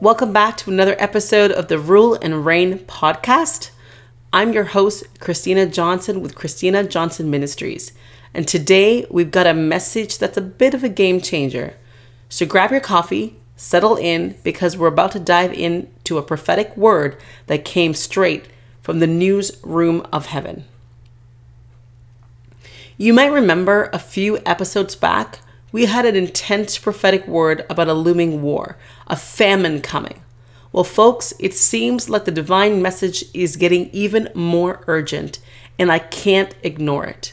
Welcome back to another episode of the Rule and Reign podcast. I'm your host, Christina Johnson with Christina Johnson Ministries. And today we've got a message that's a bit of a game changer. So grab your coffee, settle in, because we're about to dive into a prophetic word that came straight from the newsroom of heaven. You might remember a few episodes back, we had an intense prophetic word about a looming war, a famine coming. Well, folks, it seems like the divine message is getting even more urgent, and I can't ignore it.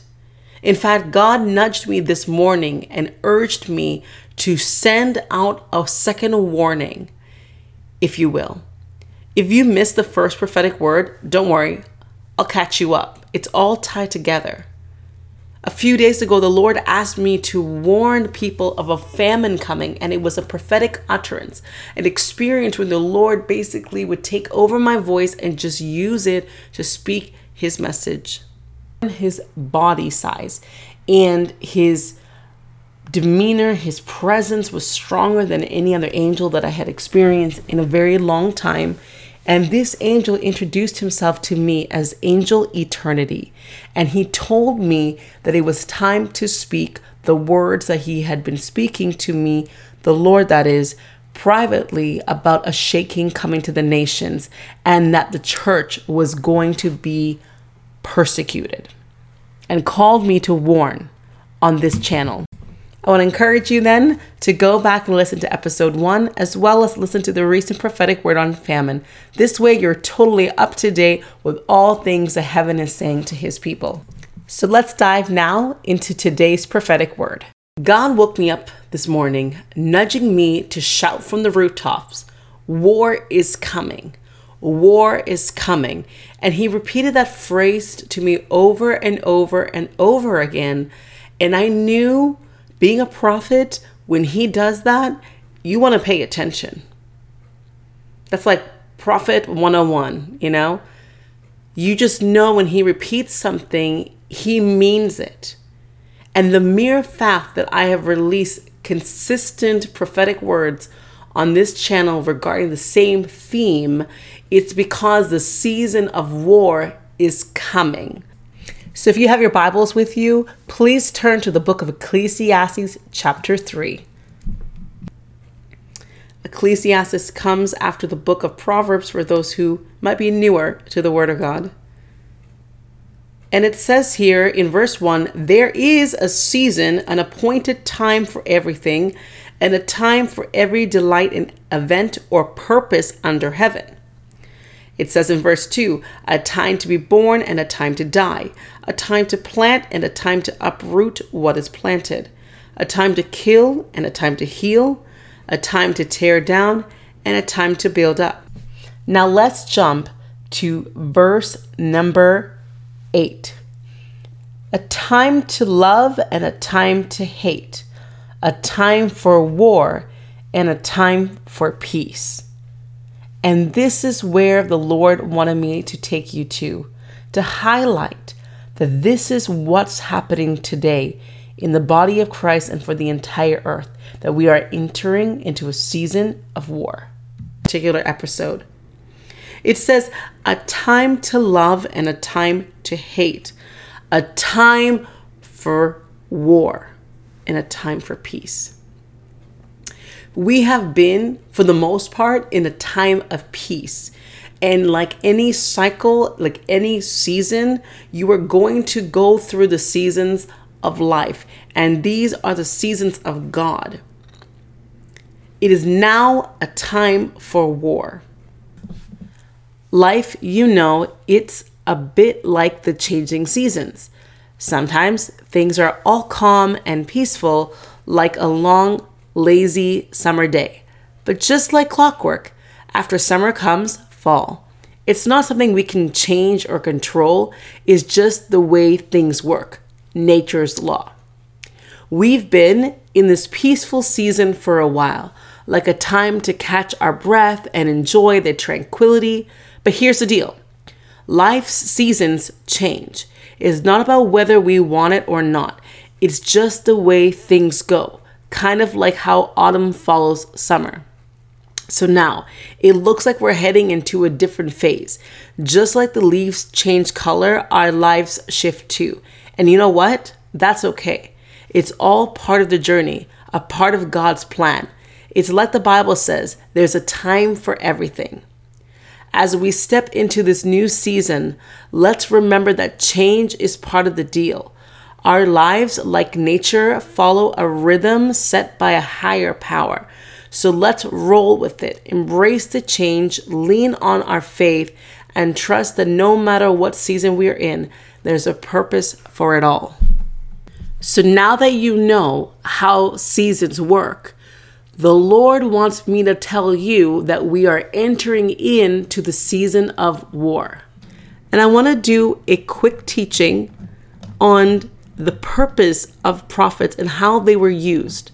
In fact, God nudged me this morning and urged me to send out a second warning, if you will. If you missed the first prophetic word, don't worry, I'll catch you up. It's all tied together. A few days ago, the Lord asked me to warn people of a famine coming, and it was a prophetic utterance, an experience when the Lord basically would take over my voice and just use it to speak His message. His body size and His demeanor, His presence was stronger than any other angel that I had experienced in a very long time. And this angel introduced himself to me as Angel Eternity. And he told me that it was time to speak the words that he had been speaking to me, the Lord that is, privately about a shaking coming to the nations and that the church was going to be persecuted. And called me to warn on this channel. I want to encourage you then to go back and listen to episode one, as well as listen to the recent prophetic word on famine. This way, you're totally up to date with all things that heaven is saying to his people. So let's dive now into today's prophetic word. God woke me up this morning, nudging me to shout from the rooftops War is coming. War is coming. And he repeated that phrase to me over and over and over again. And I knew being a prophet, when he does that, you want to pay attention. That's like prophet 101, you know? You just know when he repeats something, he means it. And the mere fact that I have released consistent prophetic words on this channel regarding the same theme, it's because the season of war is coming. So if you have your Bibles with you, please turn to the book of Ecclesiastes, chapter 3. Ecclesiastes comes after the book of Proverbs for those who might be newer to the Word of God. And it says here in verse 1 there is a season, an appointed time for everything, and a time for every delight and event or purpose under heaven. It says in verse 2 a time to be born and a time to die, a time to plant and a time to uproot what is planted, a time to kill and a time to heal, a time to tear down and a time to build up. Now let's jump to verse number 8. A time to love and a time to hate, a time for war and a time for peace. And this is where the Lord wanted me to take you to, to highlight that this is what's happening today in the body of Christ and for the entire earth, that we are entering into a season of war. Particular episode. It says, a time to love and a time to hate, a time for war and a time for peace we have been, for the most part, in a time of peace. And like any cycle, like any season, you are going to go through the seasons of life. And these are the seasons of God. It is now a time for war. Life, you know, it's a bit like the changing seasons. Sometimes things are all calm and peaceful, like a long lazy summer day. But just like clockwork, after summer comes fall. It's not something we can change or control, it's just the way things work, nature's law. We've been in this peaceful season for a while, like a time to catch our breath and enjoy the tranquility. But here's the deal life's seasons change. It's not about whether we want it or not, it's just the way things go kind of like how autumn follows summer. So now it looks like we're heading into a different phase. Just like the leaves change color, our lives shift too. And you know what? That's okay. It's all part of the journey, a part of God's plan. It's like the Bible says there's a time for everything. As we step into this new season, let's remember that change is part of the deal. Our lives, like nature, follow a rhythm set by a higher power. So let's roll with it, embrace the change, lean on our faith, and trust that no matter what season we're in, there's a purpose for it all. So now that you know how seasons work, the Lord wants me to tell you that we are entering into the season of war. And I want to do a quick teaching on the purpose of prophets and how they were used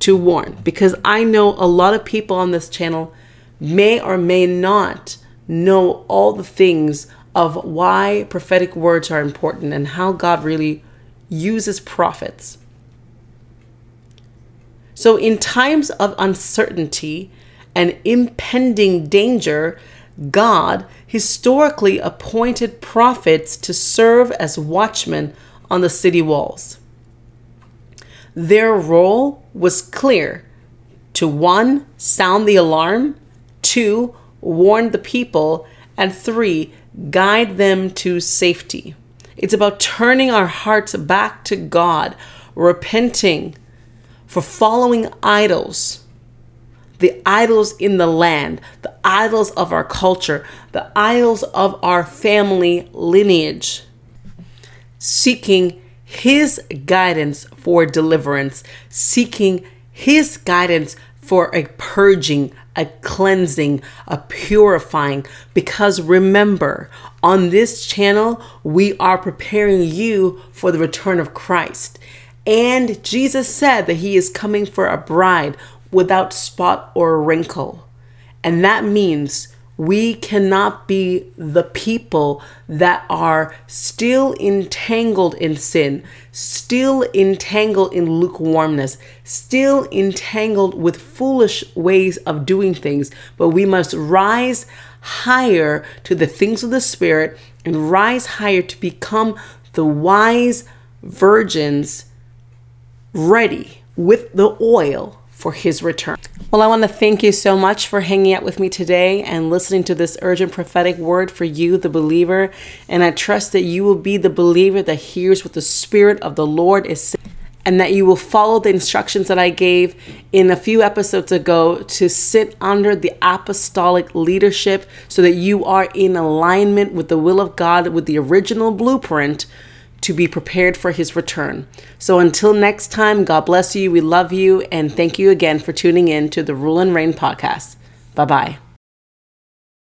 to warn because I know a lot of people on this channel may or may not know all the things of why prophetic words are important and how God really uses prophets. So, in times of uncertainty and impending danger, God historically appointed prophets to serve as watchmen on the city walls. Their role was clear to one, sound the alarm, two, warn the people, and three, guide them to safety. It's about turning our hearts back to God, repenting for following idols, the idols in the land, the idols of our culture, the idols of our family lineage, seeking his guidance for deliverance, seeking His guidance for a purging, a cleansing, a purifying. Because remember, on this channel, we are preparing you for the return of Christ. And Jesus said that He is coming for a bride without spot or wrinkle. And that means we cannot be the people that are still entangled in sin, still entangled in lukewarmness, still entangled with foolish ways of doing things, but we must rise higher to the things of the Spirit and rise higher to become the wise virgins ready with the oil for his return. Well, I want to thank you so much for hanging out with me today and listening to this urgent prophetic word for you, the believer. And I trust that you will be the believer that hears what the Spirit of the Lord is saying and that you will follow the instructions that I gave in a few episodes ago to sit under the apostolic leadership so that you are in alignment with the will of God, with the original blueprint to be prepared for his return. So until next time, God bless you. We love you. And thank you again for tuning in to the Rule and Reign podcast. Bye bye.